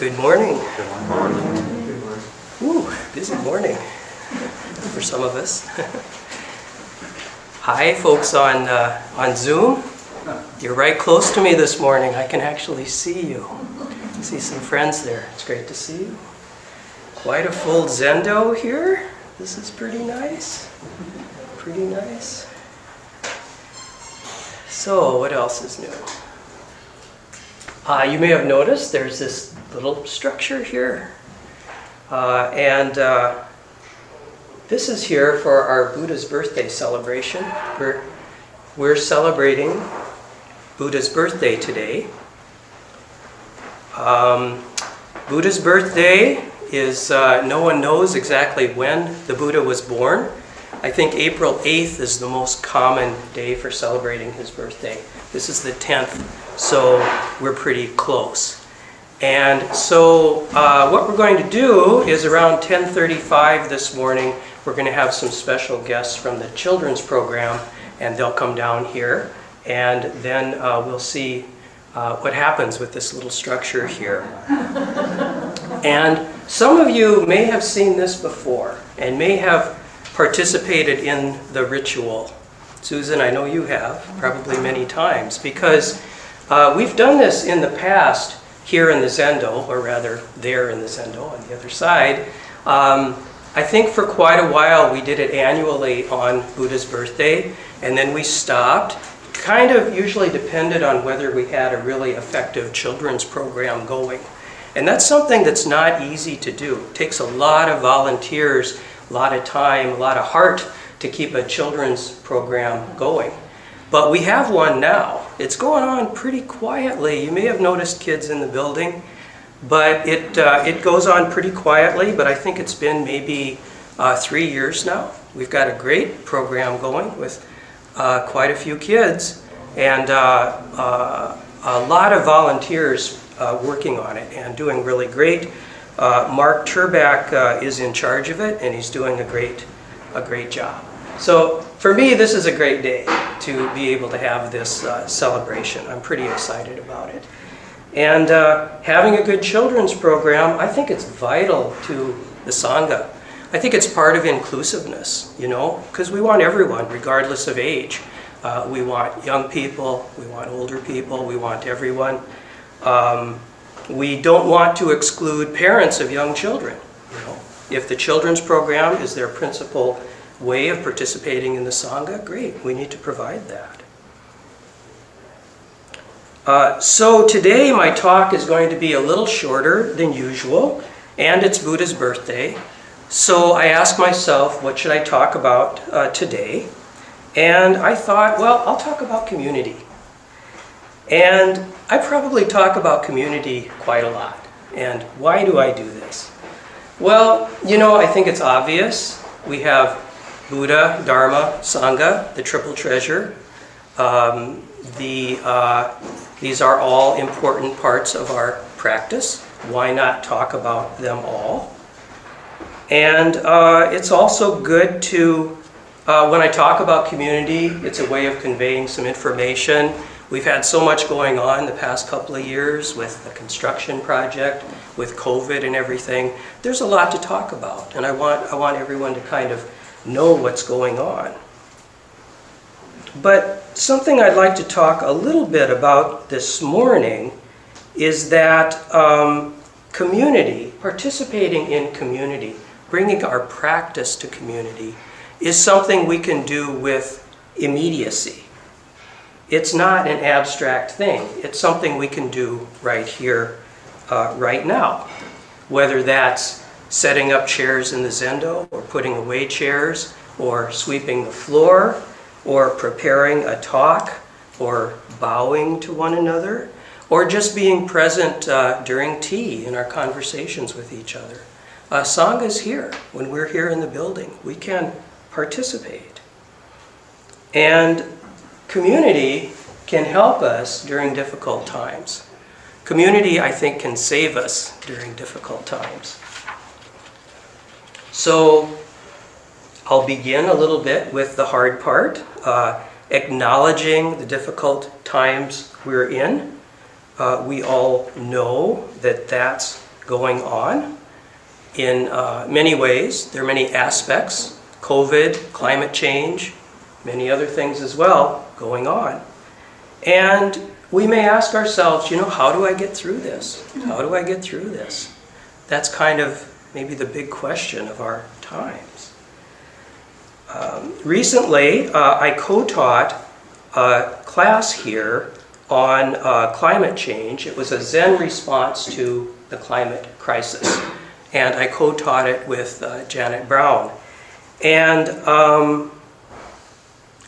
Good morning. Good morning. Ooh, busy morning for some of us. Hi, folks on, uh, on Zoom. You're right close to me this morning. I can actually see you. See some friends there. It's great to see you. Quite a full Zendo here. This is pretty nice. Pretty nice. So, what else is new? Uh, you may have noticed there's this little structure here. Uh, and uh, this is here for our Buddha's birthday celebration. We're, we're celebrating Buddha's birthday today. Um, Buddha's birthday is, uh, no one knows exactly when the Buddha was born. I think April 8th is the most common day for celebrating his birthday. This is the 10th, so we're pretty close. And so uh, what we're going to do is around 10:35 this morning, we're going to have some special guests from the children's program, and they'll come down here, and then uh, we'll see uh, what happens with this little structure here. and some of you may have seen this before, and may have participated in the ritual. Susan, I know you have, probably many times, because uh, we've done this in the past here in the Zendo, or rather there in the Zendo on the other side. Um, I think for quite a while we did it annually on Buddha's birthday, and then we stopped. Kind of usually depended on whether we had a really effective children's program going. And that's something that's not easy to do. It takes a lot of volunteers, a lot of time, a lot of heart to keep a children's program going. But we have one now. It's going on pretty quietly. You may have noticed kids in the building, but it, uh, it goes on pretty quietly, but I think it's been maybe uh, three years now. We've got a great program going with uh, quite a few kids and uh, uh, a lot of volunteers uh, working on it and doing really great. Mark Turbach is in charge of it and he's doing a great, a great job. So for me, this is a great day to be able to have this uh, celebration. I'm pretty excited about it. And uh, having a good children's program, I think it's vital to the Sangha. I think it's part of inclusiveness, you know, because we want everyone, regardless of age. Uh, we want young people, we want older people, we want everyone. Um, we don't want to exclude parents of young children. You know, if the children's program is their principal way of participating in the Sangha, great, we need to provide that. Uh, so today my talk is going to be a little shorter than usual, and it's Buddha's birthday. So I asked myself, what should I talk about uh, today? And I thought, well, I'll talk about community. And I probably talk about community quite a lot. And why do I do this? Well, you know, I think it's obvious. We have Buddha, Dharma, Sangha, the triple treasure. Um, the, uh, these are all important parts of our practice. Why not talk about them all? And uh, it's also good to, uh, when I talk about community, it's a way of conveying some information. We've had so much going on the past couple of years with the construction project, with COVID and everything. There's a lot to talk about, and I want, I want everyone to kind of know what's going on. But something I'd like to talk a little bit about this morning is that um, community, participating in community, bringing our practice to community, is something we can do with immediacy. It's not an abstract thing. It's something we can do right here, uh, right now. Whether that's setting up chairs in the Zendo, or putting away chairs, or sweeping the floor, or preparing a talk, or bowing to one another, or just being present uh, during tea in our conversations with each other. Uh, Sangha is here. When we're here in the building, we can participate. And community can help us during difficult times. Community, I think, can save us during difficult times. So I'll begin a little bit with the hard part, uh, acknowledging the difficult times we're in. Uh, we all know that that's going on in uh, many ways. There are many aspects COVID, climate change, many other things as well going on. And we may ask ourselves, you know, how do I get through this? How do I get through this? That's kind of maybe the big question of our times. Um, recently, uh, I co taught a class here on uh, climate change. It was a Zen response to the climate crisis. And I co taught it with uh, Janet Brown. And um,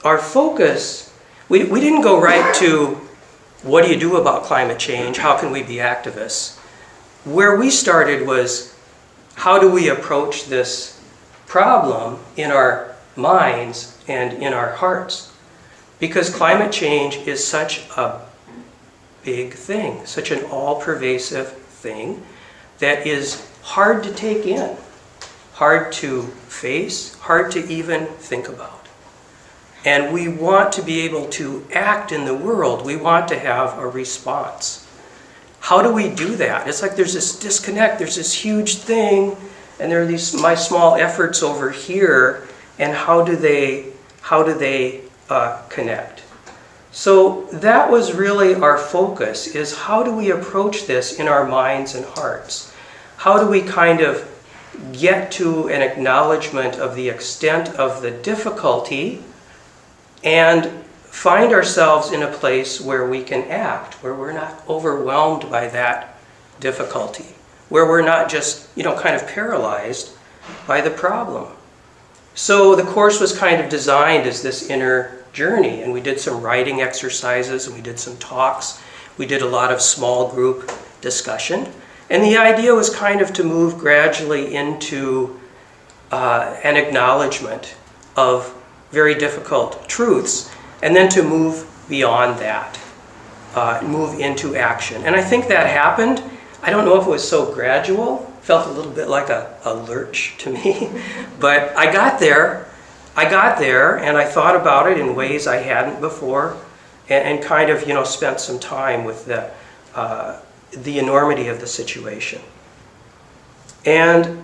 our focus, we, we didn't go right to what do you do about climate change? How can we be activists? Where we started was how do we approach this problem in our minds and in our hearts? Because climate change is such a big thing, such an all pervasive thing that is hard to take in, hard to face, hard to even think about. And we want to be able to act in the world. We want to have a response. How do we do that? It's like there's this disconnect. There's this huge thing, and there are these my small efforts over here. And how do they how do they uh, connect? So that was really our focus: is how do we approach this in our minds and hearts? How do we kind of get to an acknowledgement of the extent of the difficulty? And find ourselves in a place where we can act, where we're not overwhelmed by that difficulty, where we're not just, you know, kind of paralyzed by the problem. So the course was kind of designed as this inner journey, and we did some writing exercises, and we did some talks, we did a lot of small group discussion. And the idea was kind of to move gradually into uh, an acknowledgement of very difficult truths, and then to move beyond that, uh, move into action. And I think that happened. I don't know if it was so gradual, felt a little bit like a, a lurch to me, but I got there. I got there and I thought about it in ways I hadn't before and, and kind of, you know, spent some time with the, uh, the enormity of the situation. And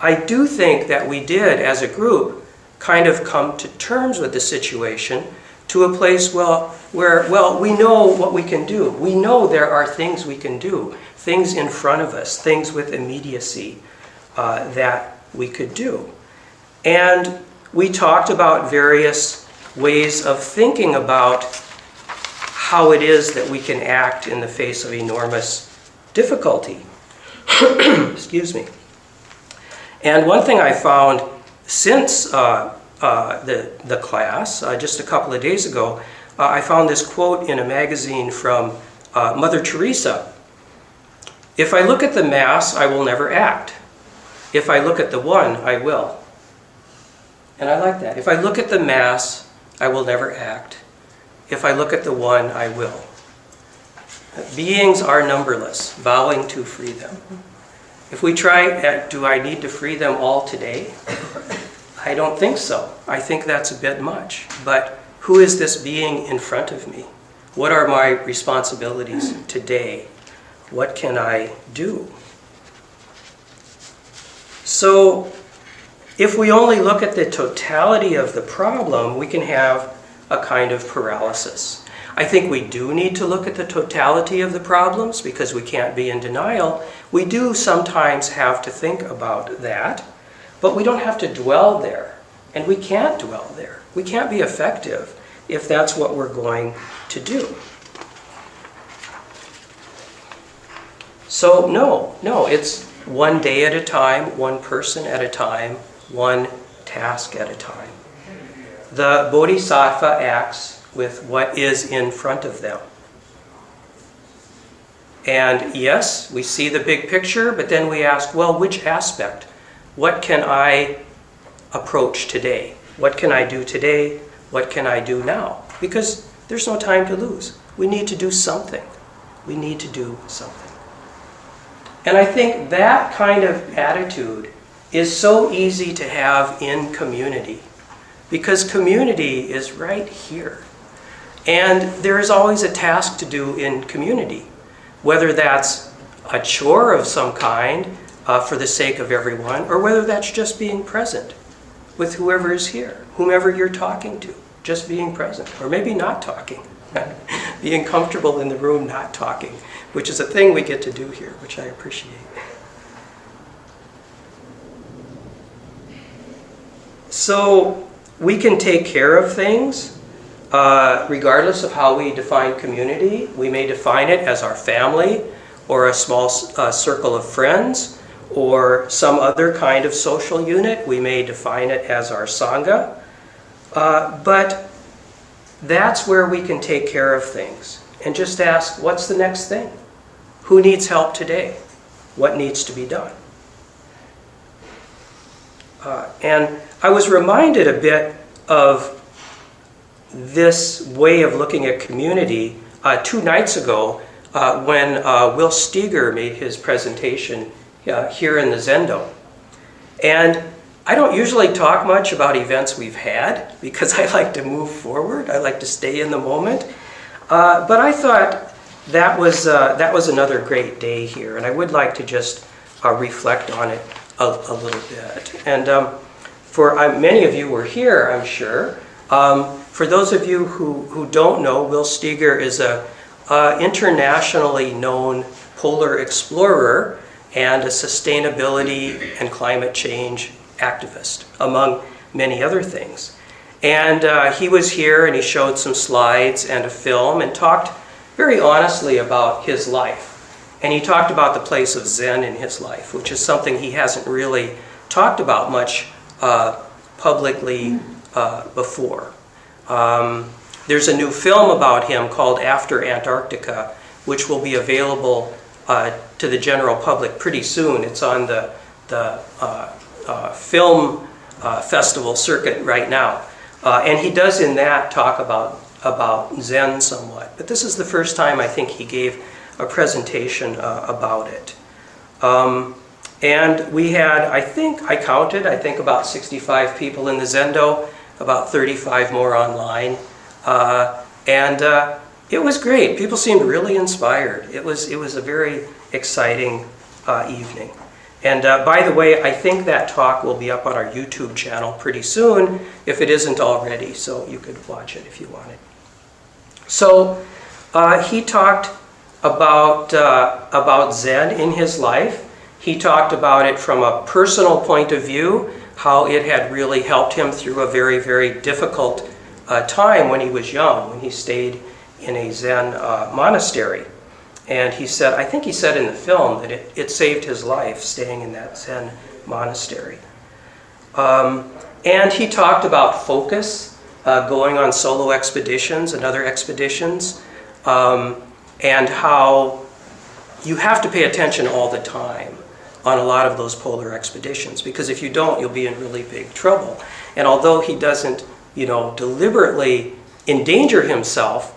I do think that we did, as a group, kind of come to terms with the situation to a place well, where, well, we know what we can do. We know there are things we can do, things in front of us, things with immediacy uh, that we could do. And we talked about various ways of thinking about how it is that we can act in the face of enormous difficulty. Excuse me. And one thing I found since uh, uh, the, the class, uh, just a couple of days ago, uh, I found this quote in a magazine from uh, Mother Teresa. If I look at the Mass, I will never act. If I look at the One, I will. And I like that. If I look at the Mass, I will never act. If I look at the One, I will. Beings are numberless, vowing to free them. If we try, do I need to free them all today? I don't think so. I think that's a bit much. But who is this being in front of me? What are my responsibilities today? What can I do? So, if we only look at the totality of the problem, we can have a kind of paralysis. I think we do need to look at the totality of the problems because we can't be in denial. We do sometimes have to think about that, but we don't have to dwell there. And we can't dwell there. We can't be effective if that's what we're going to do. So, no, no, it's one day at a time, one person at a time, one task at a time. The bodhisattva acts with what is in front of them. And yes, we see the big picture, but then we ask, well, which aspect? What can I approach today? What can I do today? What can I do now? Because there's no time to lose. We need to do something. We need to do something. And I think that kind of attitude is so easy to have in community because community is right here. And there is always a task to do in community, whether that's a chore of some kind uh, for the sake of everyone, or whether that's just being present with whoever is here, whomever you're talking to, just being present, or maybe not talking, being comfortable in the room, not talking, which is a thing we get to do here, which I appreciate. So we can take care of things uh, regardless of how we define community. We may define it as our family or a small uh, circle of friends or some other kind of social unit. We may define it as our Sangha. Uh, but that's where we can take care of things and just ask, what's the next thing? Who needs help today? What needs to be done? Uh, and I was reminded a bit of this way of looking at community uh, two nights ago uh, when uh, Will Steger made his presentation uh, here in the Zendo. And I don't usually talk much about events we've had because I like to move forward. I like to stay in the moment. Uh, but I thought that was, uh, that was another great day here, and I would like to just uh, reflect on it a, a little bit. And um, for uh, many of you were here, I'm sure. Um, for those of you who, who don't know, Will Steger is a uh, internationally known polar explorer and a sustainability and climate change activist, among many other things. And uh, he was here and he showed some slides and a film and talked very honestly about his life. And he talked about the place of Zen in his life, which is something he hasn't really talked about much uh, publicly uh, before. Um, there's a new film about him called After Antarctica, which will be available uh, to the general public pretty soon. It's on the, the uh, uh, film uh, festival circuit right now. Uh, and he does in that talk about, about Zen somewhat. But this is the first time I think he gave a presentation uh, about it. Um, and we had, I think, I counted, I think about 65 people in the Zendo, about 35 more online. Uh, and it was great. People seemed really inspired. It was, it was a very exciting uh, evening. And uh, by the way, I think that talk will be up on our YouTube channel pretty soon, if it isn't already, so you could watch it if you wanted. So uh, he talked about, uh, about Zen in his life. He talked about it from a personal point of view, how it had really helped him through a very, very difficult uh, time when he was young, when he stayed in a Zen uh, monastery. And he said, I think he said in the film that it, it saved his life staying in that Zen monastery. Um, and he talked about focus, uh, going on solo expeditions and other expeditions, um, and how you have to pay attention all the time on a lot of those polar expeditions because if you don't, you'll be in really big trouble. And although he doesn't, you know, deliberately endanger himself,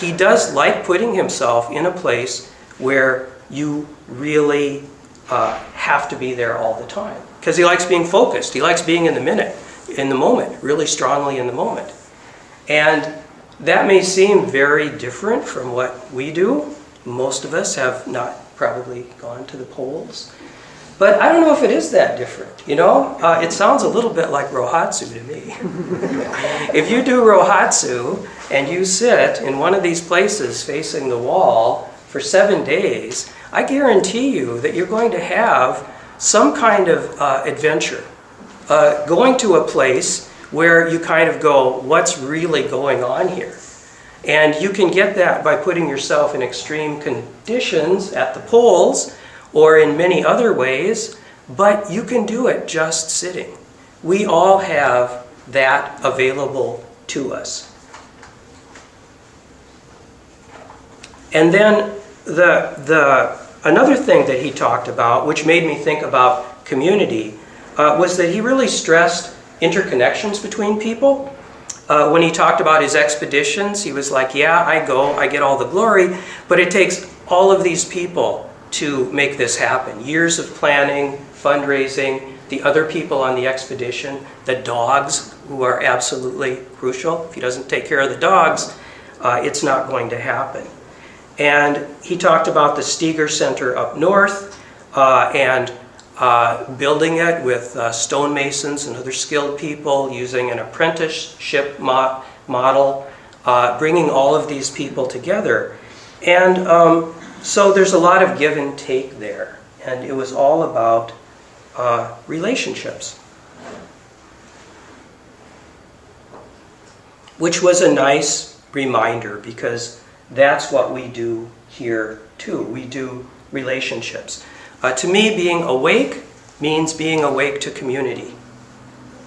he does like putting himself in a place where you really uh, have to be there all the time because he likes being focused. He likes being in the minute, in the moment, really strongly in the moment. And that may seem very different from what we do. Most of us have not probably gone to the poles. But I don't know if it is that different. You know, uh, it sounds a little bit like Rohatsu to me. if you do Rohatsu and you sit in one of these places facing the wall for seven days, I guarantee you that you're going to have some kind of uh, adventure. Uh, going to a place where you kind of go, what's really going on here? And you can get that by putting yourself in extreme conditions at the poles or in many other ways, but you can do it just sitting. We all have that available to us. And then the, the, another thing that he talked about, which made me think about community, uh, was that he really stressed interconnections between people. Uh, when he talked about his expeditions, he was like, Yeah, I go, I get all the glory, but it takes all of these people to make this happen. Years of planning, fundraising, the other people on the expedition, the dogs, who are absolutely crucial. If he doesn't take care of the dogs, uh, it's not going to happen. And he talked about the Steger Center up north uh, and uh, building it with uh, stonemasons and other skilled people using an apprenticeship mo- model, uh, bringing all of these people together. And um, so there's a lot of give and take there. And it was all about uh, relationships. Which was a nice reminder because that's what we do here too. We do relationships. Uh, to me, being awake means being awake to community.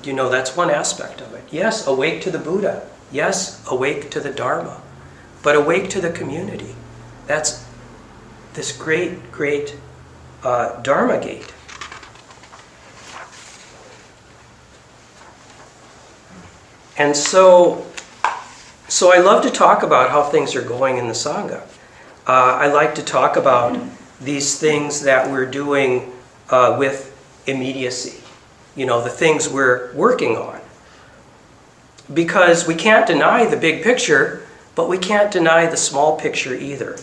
You know, that's one aspect of it. Yes, awake to the Buddha. Yes, awake to the Dharma. But awake to the community. That's this great, great uh, Dharma gate. And so, so I love to talk about how things are going in the Sangha. Uh, I like to talk about these things that we're doing uh, with immediacy, you know, the things we're working on. Because we can't deny the big picture, but we can't deny the small picture either.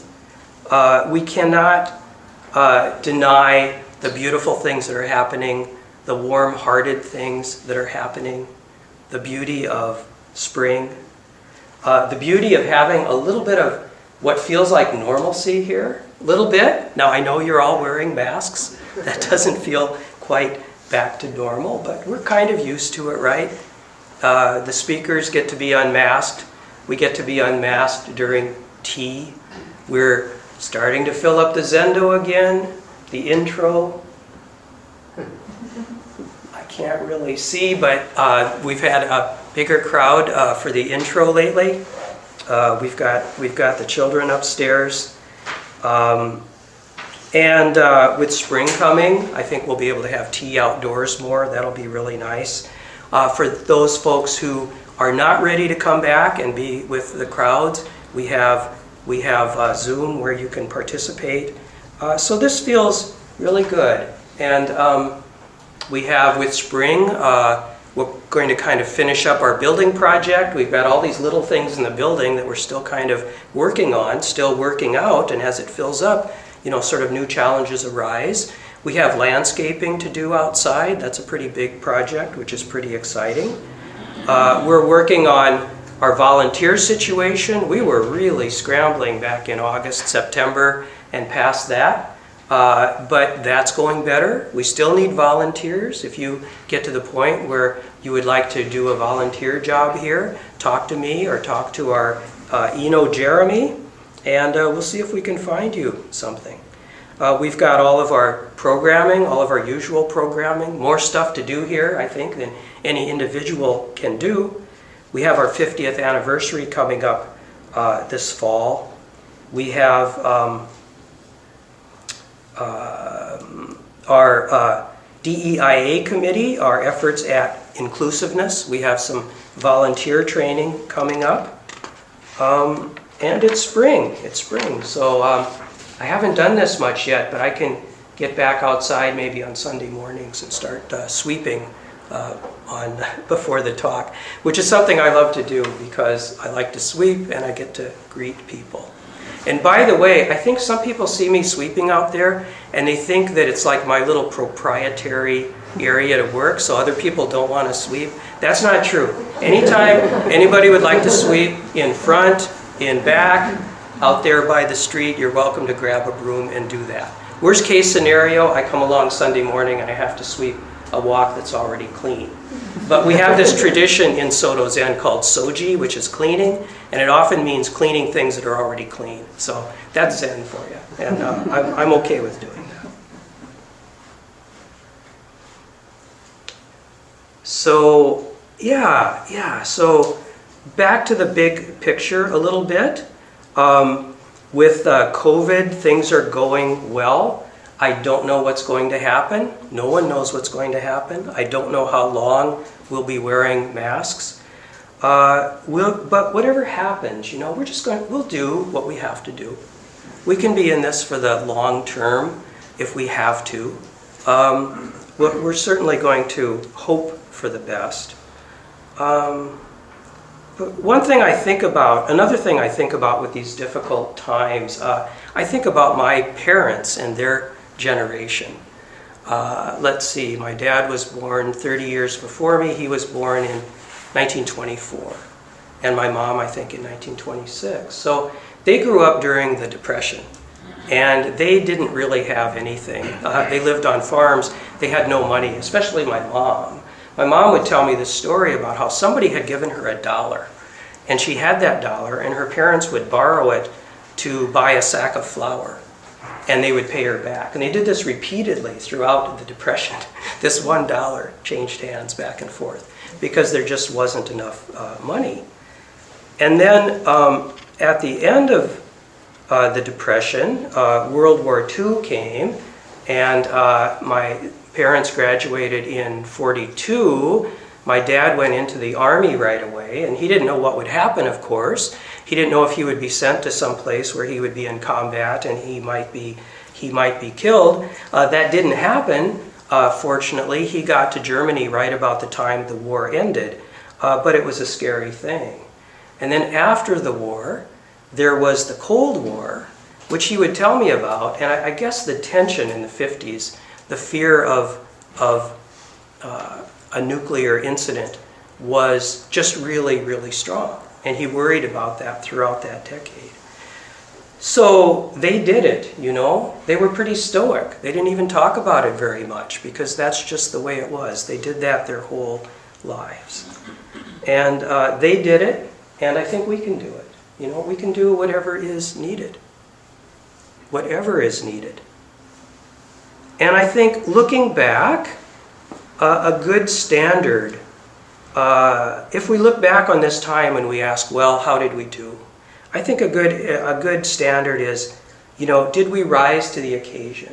Uh, we cannot uh, deny the beautiful things that are happening, the warm hearted things that are happening, the beauty of spring, uh, the beauty of having a little bit of what feels like normalcy here. A little bit. Now, I know you're all wearing masks. That doesn't feel quite back to normal, but we're kind of used to it, right? Uh, the speakers get to be unmasked. We get to be unmasked during tea. We're starting to fill up the Zendo again, the intro. I can't really see, but uh, we've had a bigger crowd uh, for the intro lately. Uh, we've got we've got the children upstairs, um, and uh, with spring coming, I think we'll be able to have tea outdoors more. That'll be really nice. Uh, for those folks who are not ready to come back and be with the crowds, we have we have uh, Zoom where you can participate. Uh, so this feels really good, and um, we have with spring. Uh, we're going to kind of finish up our building project. We've got all these little things in the building that we're still kind of working on, still working out, and as it fills up, you know, sort of new challenges arise. We have landscaping to do outside. That's a pretty big project, which is pretty exciting. Uh, we're working on our volunteer situation. We were really scrambling back in August, September, and past that. Uh, but that's going better. We still need volunteers. If you get to the point where you would like to do a volunteer job here, talk to me or talk to our uh, Ino Jeremy, and uh, we'll see if we can find you something. Uh, we've got all of our programming, all of our usual programming, more stuff to do here, I think, than any individual can do. We have our 50th anniversary coming up uh, this fall. We have um, uh, our uh, DEIA committee, our efforts at inclusiveness. We have some volunteer training coming up. Um, and it's spring. It's spring. So um, I haven't done this much yet, but I can get back outside maybe on Sunday mornings and start uh, sweeping uh, on before the talk, which is something I love to do because I like to sweep and I get to greet people. And by the way, I think some people see me sweeping out there and they think that it's like my little proprietary area to work, so other people don't want to sweep. That's not true. Anytime anybody would like to sweep in front, in back, out there by the street, you're welcome to grab a broom and do that. Worst case scenario, I come along Sunday morning and I have to sweep a walk that's already clean. But we have this tradition in Soto Zen called soji, which is cleaning, and it often means cleaning things that are already clean. So that's Zen for you, and uh, I'm, I'm okay with doing that. So, yeah, yeah, so back to the big picture a little bit. Um, with uh, COVID, things are going well. I don't know what's going to happen. No one knows what's going to happen. I don't know how long we'll be wearing masks. Uh, we'll, but whatever happens, you know, we're just going. We'll do what we have to do. We can be in this for the long term if we have to. Um, we're certainly going to hope for the best. Um, but one thing I think about, another thing I think about with these difficult times, uh, I think about my parents and their generation. Uh, let's see, my dad was born 30 years before me. He was born in 1924. And my mom, I think, in 1926. So they grew up during the Depression. And they didn't really have anything. Uh, they lived on farms. They had no money, especially my mom. My mom would tell me this story about how somebody had given her a dollar. And she had that dollar, and her parents would borrow it to buy a sack of flour and they would pay her back. And they did this repeatedly throughout the Depression. This one dollar changed hands back and forth because there just wasn't enough uh, money. And then um, at the end of uh, the Depression, uh, World War II came, and uh, my parents graduated in 42. My dad went into the Army right away, and he didn't know what would happen, of course. He didn't know if he would be sent to some place where he would be in combat and he might be, he might be killed. Uh, that didn't happen, uh, fortunately. He got to Germany right about the time the war ended, uh, but it was a scary thing. And then after the war, there was the Cold War, which he would tell me about, and I, I guess the tension in the 50s, the fear of, of uh, a nuclear incident was just really, really strong. And he worried about that throughout that decade. So they did it, you know. They were pretty stoic. They didn't even talk about it very much because that's just the way it was. They did that their whole lives. And uh, they did it, and I think we can do it. You know, we can do whatever is needed. Whatever is needed. And I think looking back, uh, a good standard uh, if we look back on this time and we ask, well, how did we do? I think a good, a good standard is, you know, did we rise to the occasion?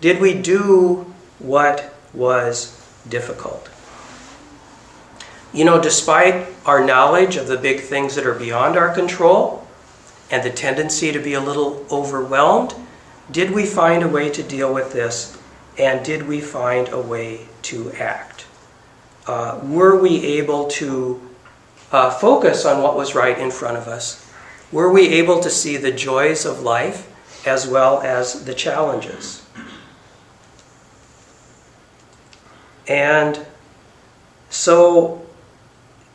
Did we do what was difficult? You know, despite our knowledge of the big things that are beyond our control and the tendency to be a little overwhelmed, did we find a way to deal with this and did we find a way to act? uh, were we able to uh, focus on what was right in front of us? Were we able to see the joys of life as well as the challenges? And so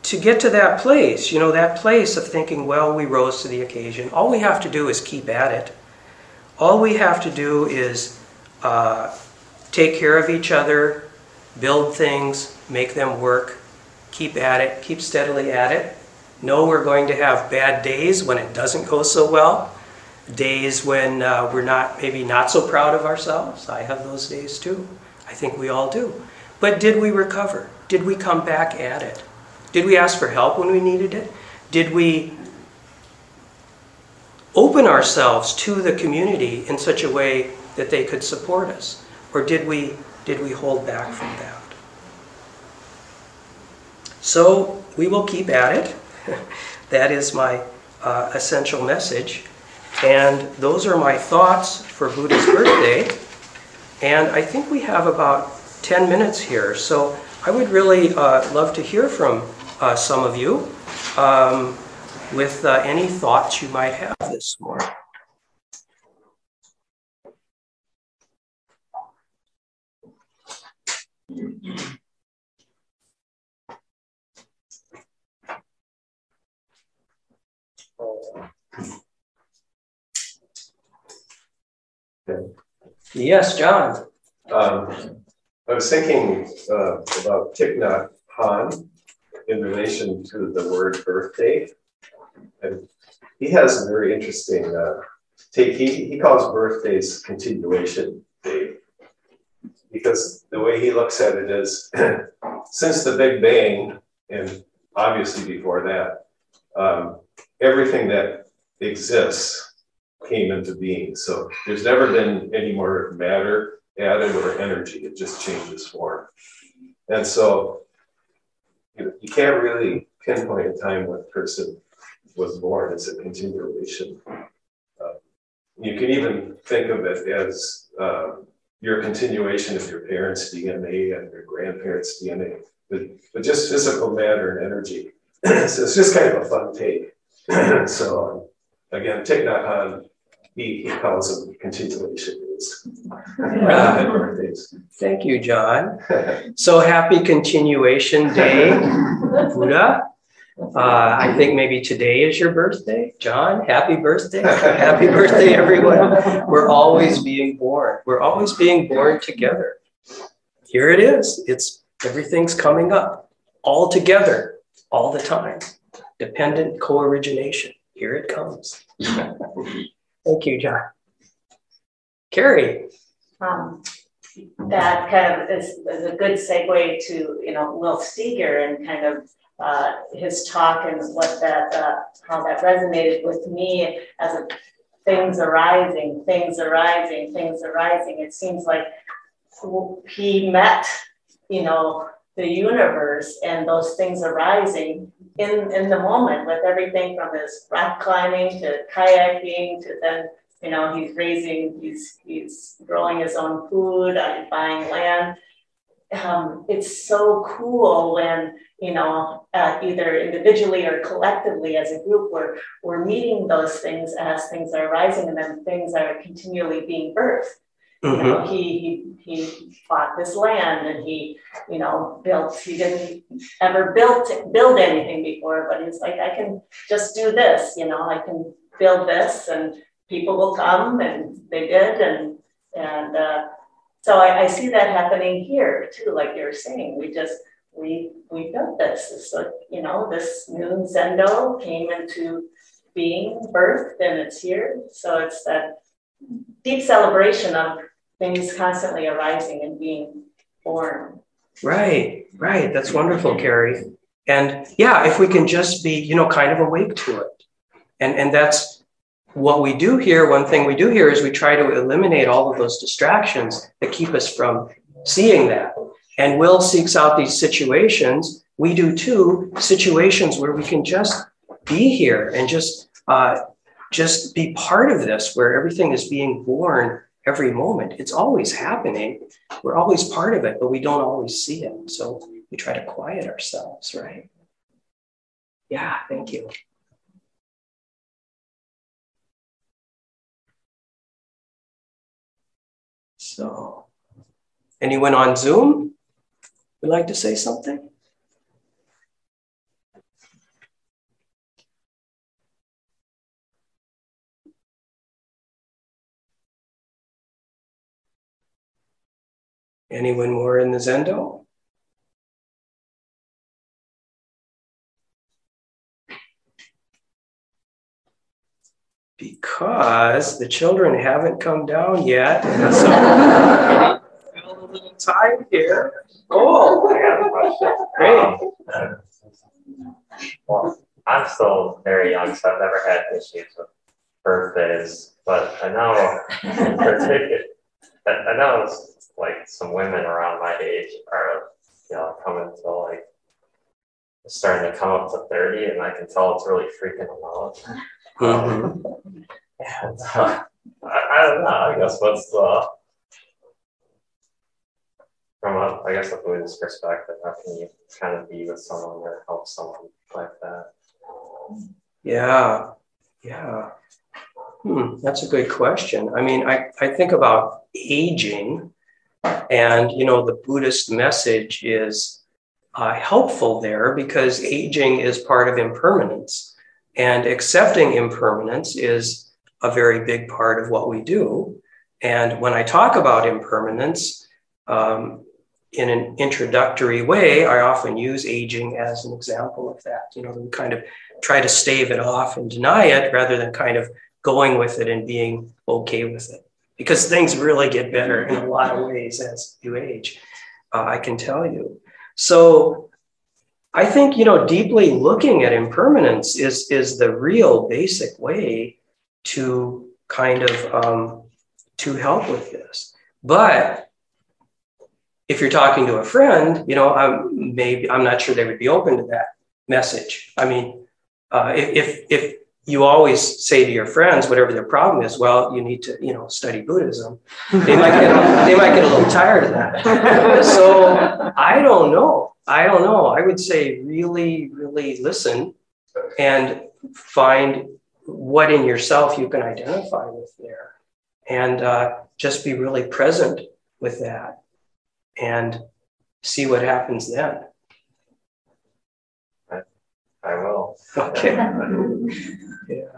to get to that place, you know, that place of thinking, well, we rose to the occasion, all we have to do is keep at it. All we have to do is uh, take care of each other, build things, make them work, keep at it, keep steadily at it. Know we're going to have bad days when it doesn't go so well, days when uh, we're not maybe not so proud of ourselves. I have those days too. I think we all do. But did we recover? Did we come back at it? Did we ask for help when we needed it? Did we open ourselves to the community in such a way that they could support us? Or did we, did we hold back from that? So we will keep at it. that is my uh, essential message. And those are my thoughts for Buddha's birthday. And I think we have about 10 minutes here. So I would really uh, love to hear from uh, some of you um, with uh, any thoughts you might have this morning. Yes, John. Um, I was thinking uh, about Thich Nhat Hanh in relation to the word birthday. And he has a very interesting uh, take. He, he calls birthdays continuation because the way he looks at it is since the Big Bang, and obviously before that, um, everything that exists came into being. So there's never been any more matter added or energy. It just changes form. And so you, can't really pinpoint a time when a person was born. It's a continuation. Uh, you can even think of it as uh, your continuation of your parents' DNA and your grandparents' DNA, but, but just physical matter and energy so it's just kind of a fun take. so um, again, Thich Nhat Hanh, he, he calls them continuation days. birthdays. Thank you, John. So happy continuation day, Buddha. Uh, I think maybe today is your birthday. John, happy birthday. happy birthday, everyone. We're always being born. We're always being born together. Here it is. It's everything's coming up all together all the time. Dependent co origination. Here it comes. Thank you, John. Carrie. Um, that kind of is, is, a good segue to you know Will Steger and kind of uh, his talk and what that uh, how that resonated with me as a, things arising, things arising, things arising. It seems like he met you know the universe and those things arising in in the moment with everything from his rock climbing to kayaking to then you know he's raising he's he's growing his own food buying land um, it's so cool when you know uh, either individually or collectively as a group we're we're meeting those things as things are arising and then things are continually being birthed Mm-hmm. You know, mm-hmm. he, he he bought this land and he, you know, built. He didn't ever built build anything before, but he's like, I can just do this. You know, I can build this, and people will come, and they did, and and uh, so I, I see that happening here too. Like you're saying, we just we we built this. It's like you know, this new Zendo came into being, birthed, and it's here. So it's that deep celebration of things constantly arising and being born. Right, right. That's wonderful, Carrie. And yeah, if we can just be, you know, kind of awake to it. And and that's what we do here. One thing we do here is we try to eliminate all of those distractions that keep us from seeing that. And Will seeks out these situations. We do too, situations where we can just be here and just uh, just be part of this, where everything is being born every moment. It's always happening. We're always part of it, but we don't always see it. So we try to quiet ourselves, right? Yeah, thank you. So, anyone on Zoom would like to say something? Anyone more in the Zendo? Because the children haven't come down yet. So a little time here. Oh, I got a question. Great. Well, I'm still very young, so I've never had issues with birthdays, but I know in particular, I know like some women around my age are, you know, coming to like starting to come up to 30 and I can tell it's really freaking them out. Uh, I, don't know, I guess what's the from a, I guess a Buddhist perspective, how can you kind of be with someone or help someone like that? Yeah, yeah. Hmm, that's a good question. I mean, I, I think about aging and, you know, the Buddhist message is uh, helpful there because aging is part of impermanence. And accepting impermanence is a very big part of what we do. And when I talk about impermanence um, in an introductory way, I often use aging as an example of that. You know, we kind of try to stave it off and deny it rather than kind of going with it and being okay with it because things really get better in a lot of ways as you age. Uh, I can tell you. So I think you know deeply looking at impermanence is is the real basic way to kind of um, to help with this. But if you're talking to a friend, you know, I'm maybe I'm not sure they would be open to that message. I mean, uh, if if you always say to your friends, whatever their problem is, well, you need to, you know, study Buddhism. They might get, they might get a little tired of that. so I don't know. I don't know. I would say really, really listen and find what in yourself you can identify with there. And uh, just be really present with that and see what happens then. I will. Okay. yeah.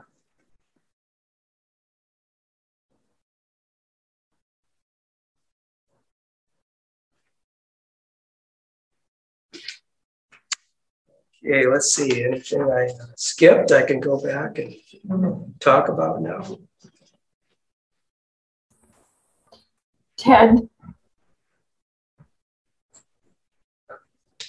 Okay, let's see. Anything I skipped, I can go back and talk about now. Ted,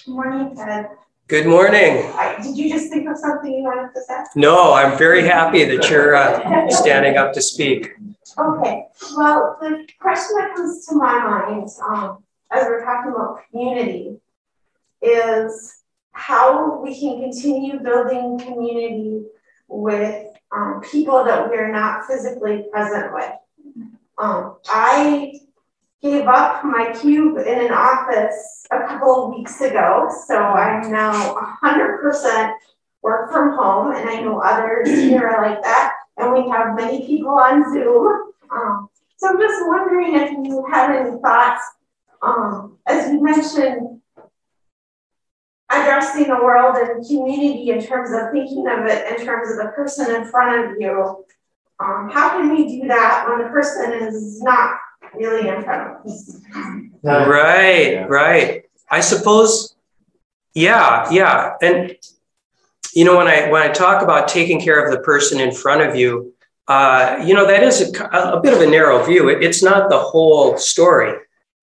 Good morning, Ted. Good morning. Did you just think of something you wanted to say? No, I'm very happy that you're uh, standing up to speak. Okay, well, the question that comes to my mind, um, as we're talking about community, is how we can continue building community with, um, people that we are not physically present with. Um, I gave up my cube in an office a couple of weeks ago, so I'm now hundred percent work from home, and I know others here are like that, and we have many people on Zoom. Um, so I'm just wondering if you have any thoughts, um, as you mentioned, addressing the world and community in terms of thinking of it in terms of the person in front of you. Um, how can we do that when the person is not really in front of us? Right, right. I suppose, yeah, yeah. And you know, when I when I talk about taking care of the person in front of you, uh, you know, that is a, a bit of a narrow view. It, it's not the whole story.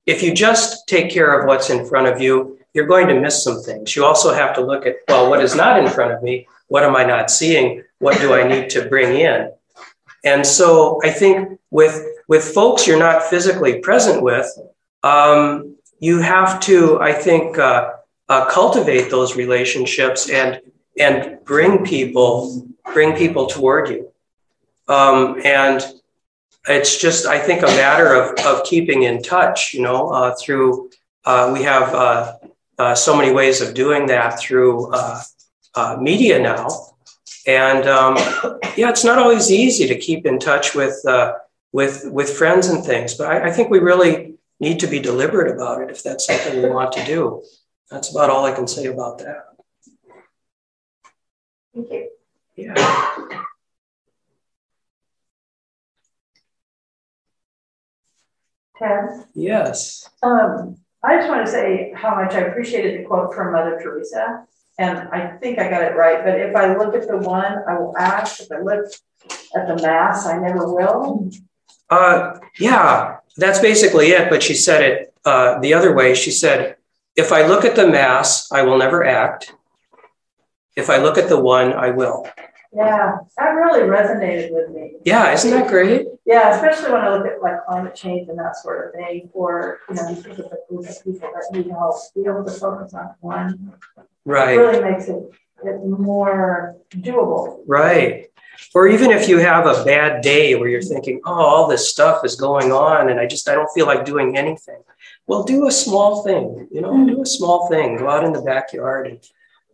If you just take care of what's in front of you, you're going to miss some things. You also have to look at, well, what is not in front of me? What am I not seeing? What do I need to bring in? And so I think with with folks you're not physically present with, um, you have to, I think, uh, uh, cultivate those relationships and and bring people bring people toward you. Um, and it's just, I think, a matter of of keeping in touch. You know, uh, through uh, we have uh, uh, so many ways of doing that through media now. And um, yeah, it's not always easy to keep in touch with with with friends and things, but I, I think we really need to be deliberate about it if that's something we want to do. That's about all I can say about that. Thank you. Yeah. Ted, Yes. um, I just want to say how much I appreciated the quote from Mother Teresa. And I think I got it right, but if I look at the one, I will ask. If I look at the mass, I never will. Uh, yeah, that's basically it. But she said it uh, the other way. She said, if I look at the mass, I will never act. If I look at the one, I will. Yeah, that really resonated with me. Yeah, isn't that great? Yeah, especially when I look at like climate change and that sort of thing, or you know, you think of the group of people that need help, be able to focus on one. Right. Really makes it, it more doable. Right. Or even if you have a bad day where you're thinking, oh, all this stuff is going on and I just I don't feel like doing anything. Well, do a small thing, you know, do a small thing. Go out in the backyard and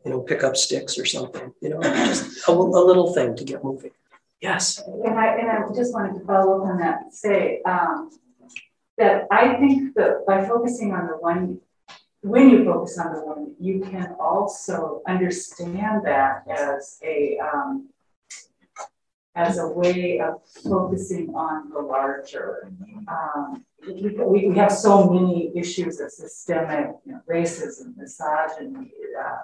you know, pick up sticks or something, you know, just a, a little thing to get moving. Yes. And I, and I just wanted to follow up on that, say um, that I think that by focusing on the one, when you focus on the one, you can also understand that as a um, as a way of focusing on the larger. Um, we, we have so many issues of systemic you know, racism, misogyny, uh,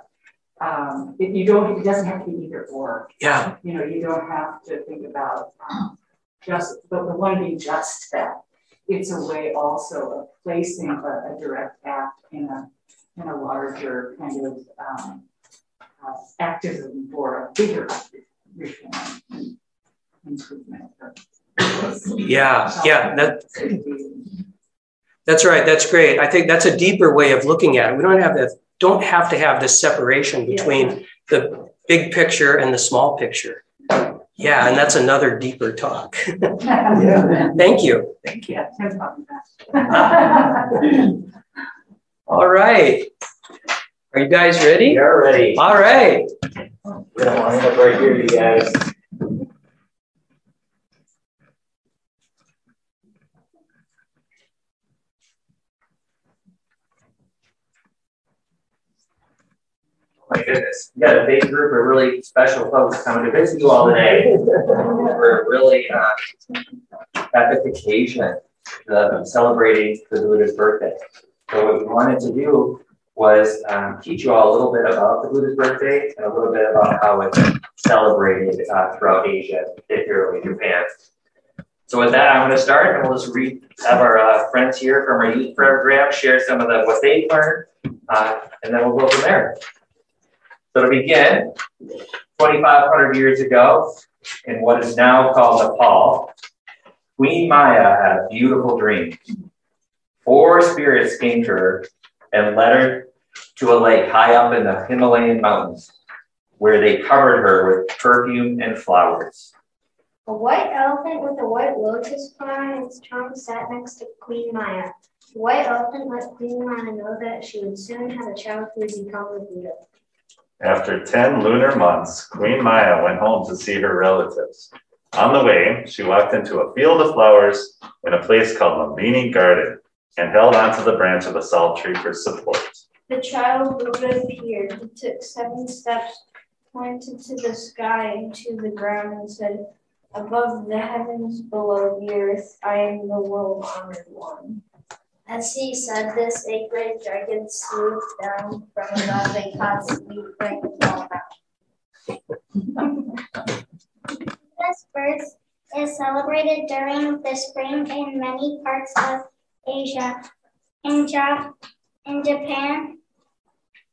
um, it, you don't, it doesn't have to be either or. Yeah. You know, you don't have to think about um, just, but the one being just that. It's a way also of placing a, a direct act in a, in a larger kind of um, uh, activism for a bigger reform and improvement. Yeah, yeah, that, that's right. That's great. I think that's a deeper way of looking at it. We don't have that don't have to have this separation between yeah. the big picture and the small picture. Yeah, and that's another deeper talk. yeah. Thank you. Thank you. All right. Are Are you guys ready? You're ready. All right. We don't want to end up right here, you guys. My goodness, we got a big group of really special folks coming to visit you all today. We're really uh, epic occasion, uh, celebrating the Buddha's birthday. So what we wanted to do was um, teach you all a little bit about the Buddha's birthday and a little bit about how it's celebrated uh, throughout Asia, particularly Japan. So with that, I'm going to start, and we'll just have our uh, friends here from our youth program share some of the what they've learned, uh, and then we'll go from there. So to begin, 2,500 years ago, in what is now called Nepal, Queen Maya had a beautiful dream. Four spirits came to her and led her to a lake high up in the Himalayan mountains, where they covered her with perfume and flowers. A white elephant with a white lotus flower in its trunk sat next to Queen Maya. The white elephant let Queen Maya know that she would soon have a child who would become the Buddha. After 10 lunar months, Queen Maya went home to see her relatives. On the way, she walked into a field of flowers in a place called Lumbini Garden and held onto the branch of a sal tree for support. The child Buddha appeared. He took seven steps, pointed to the sky and to the ground, and said, Above the heavens, below the earth, I am the world honored one. As he said this, a great dragon swooped down from above and caught sweet rain fall This birth is celebrated during the spring in many parts of Asia. In, ja- in Japan,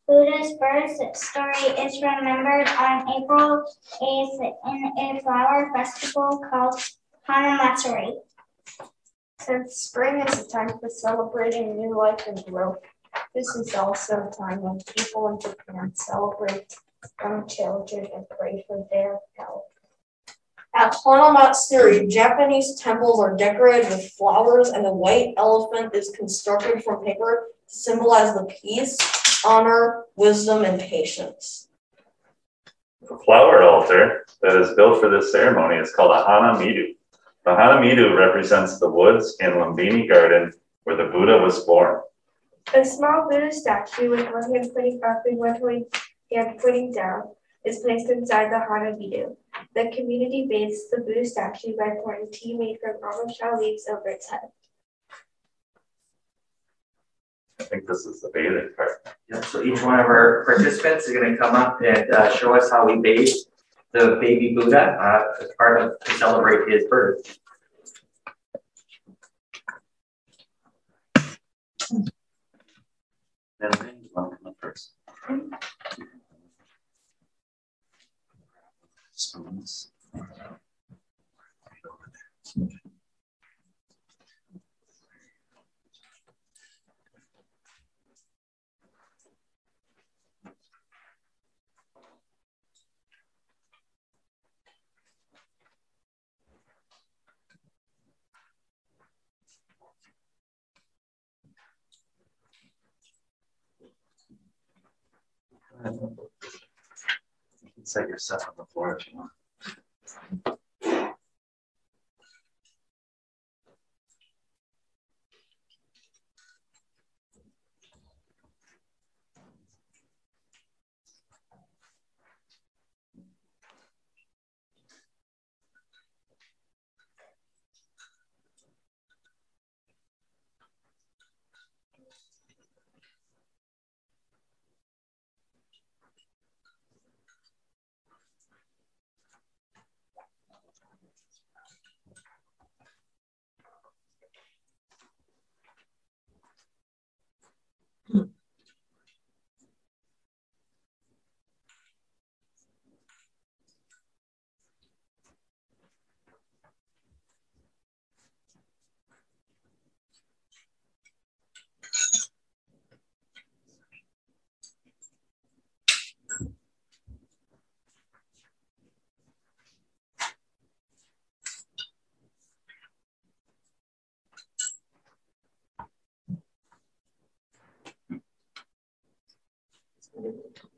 Buddha's birth story is remembered on April 8th in a flower festival called Hanamatsuri. Since spring is a time for celebrating new life and growth, this is also a time when people in Japan celebrate young children and pray for their health. At Hanamatsuri, Japanese temples are decorated with flowers and the white elephant is constructed from paper to symbolize the peace, honor, wisdom, and patience. The flower altar that is built for this ceremony is called a Hanamido. The Hanamido represents the woods in Lumbini Garden where the Buddha was born. A small Buddha statue with one hand pointing up and one hand pointing down is placed inside the Hanamido. The community bathes the Buddha statue by pouring tea made from almond shell leaves over its head. I think this is the bathing part. Yep, so each one of our participants is going to come up and uh, show us how we bathe the baby Buddha uh, as part of to celebrate his birth. And then you want to come up first. Spoons. You can set your stuff on the floor if you want.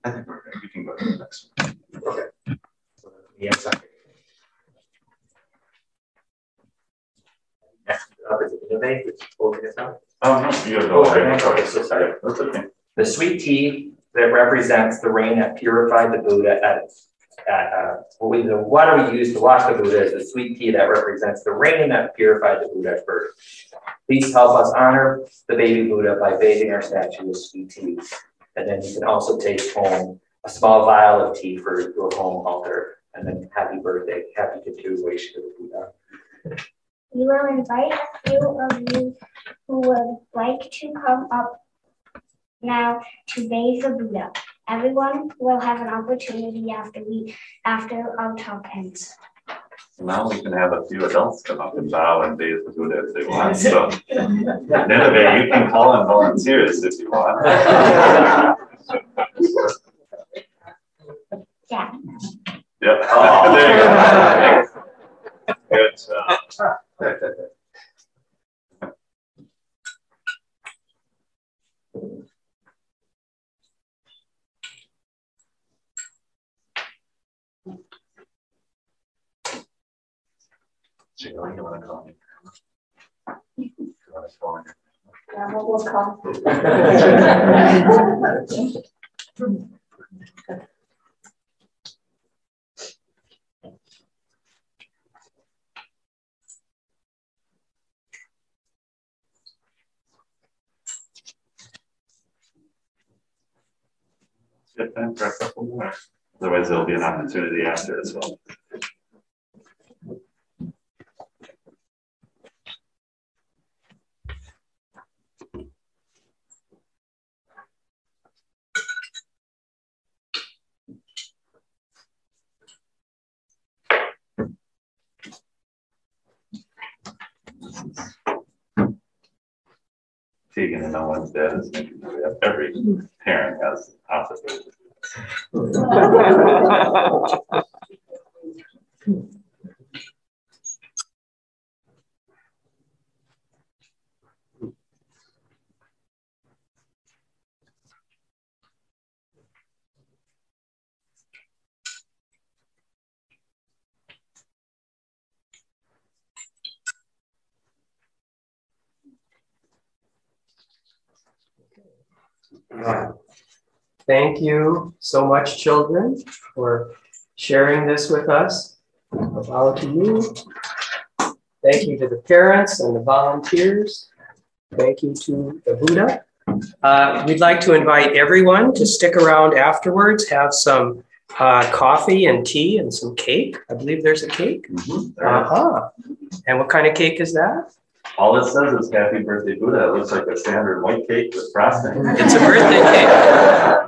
I think we're good. We can go to the next one. Okay. Yes, sir. Next up is innovate, which will get us out. Oh, no, you go. ahead. Sorry, so sorry. That's okay. The sweet tea that represents the rain that purified the Buddha at, at, uh, what we, the water we use to wash the Buddha is the sweet tea that represents the rain that purified the Buddha at birth. Please help us honor the baby Buddha by bathing our statue with sweet tea. And then you can also take home a small vial of tea for your home altar. And then happy birthday, happy continuation of the Buddha. We will invite a few of you who would like to come up now to bathe the Buddha. Everyone will have an opportunity after we after our talk ends. Now we can have a few adults come up and bow and bathe the Buddha if they want. So, Nineveh, you can call in volunteers if you want. Yeah. Yep. Oh, there you go. Good job. Sheila, you me? You wanna call me? Get for a more. Otherwise, there'll be an opportunity after as well. Tegan and no one's dead is making me up. Every parent has opposite. Thank you so much, children, for sharing this with us. Bow to you. Thank you to the parents and the volunteers. Thank you to the Buddha. Uh, we'd like to invite everyone to stick around afterwards, have some uh, coffee and tea and some cake. I believe there's a cake. Uh-huh. And what kind of cake is that? All it says is happy birthday Buddha. It looks like a standard white cake with frosting. It's a birthday cake.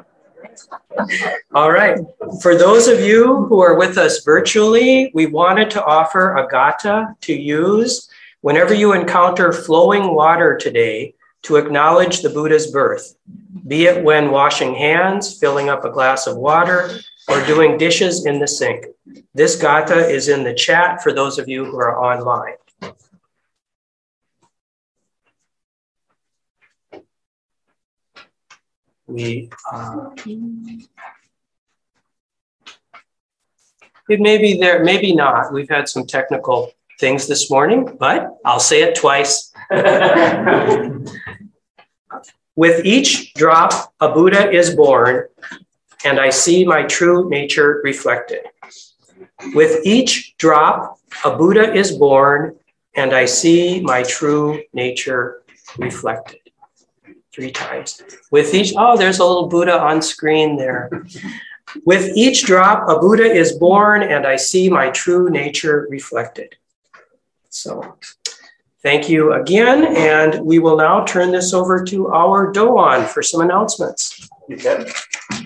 All right. For those of you who are with us virtually, we wanted to offer a gatha to use whenever you encounter flowing water today to acknowledge the Buddha's birth, be it when washing hands, filling up a glass of water, or doing dishes in the sink. This gatha is in the chat for those of you who are online. We uh, it may be there, maybe not. We've had some technical things this morning, but I'll say it twice. With each drop, a Buddha is born, and I see my true nature reflected. With each drop, a Buddha is born, and I see my true nature reflected. Three times. With each, oh, there's a little Buddha on screen there. With each drop, a Buddha is born, and I see my true nature reflected. So, thank you again, and we will now turn this over to our Doan for some announcements. You can.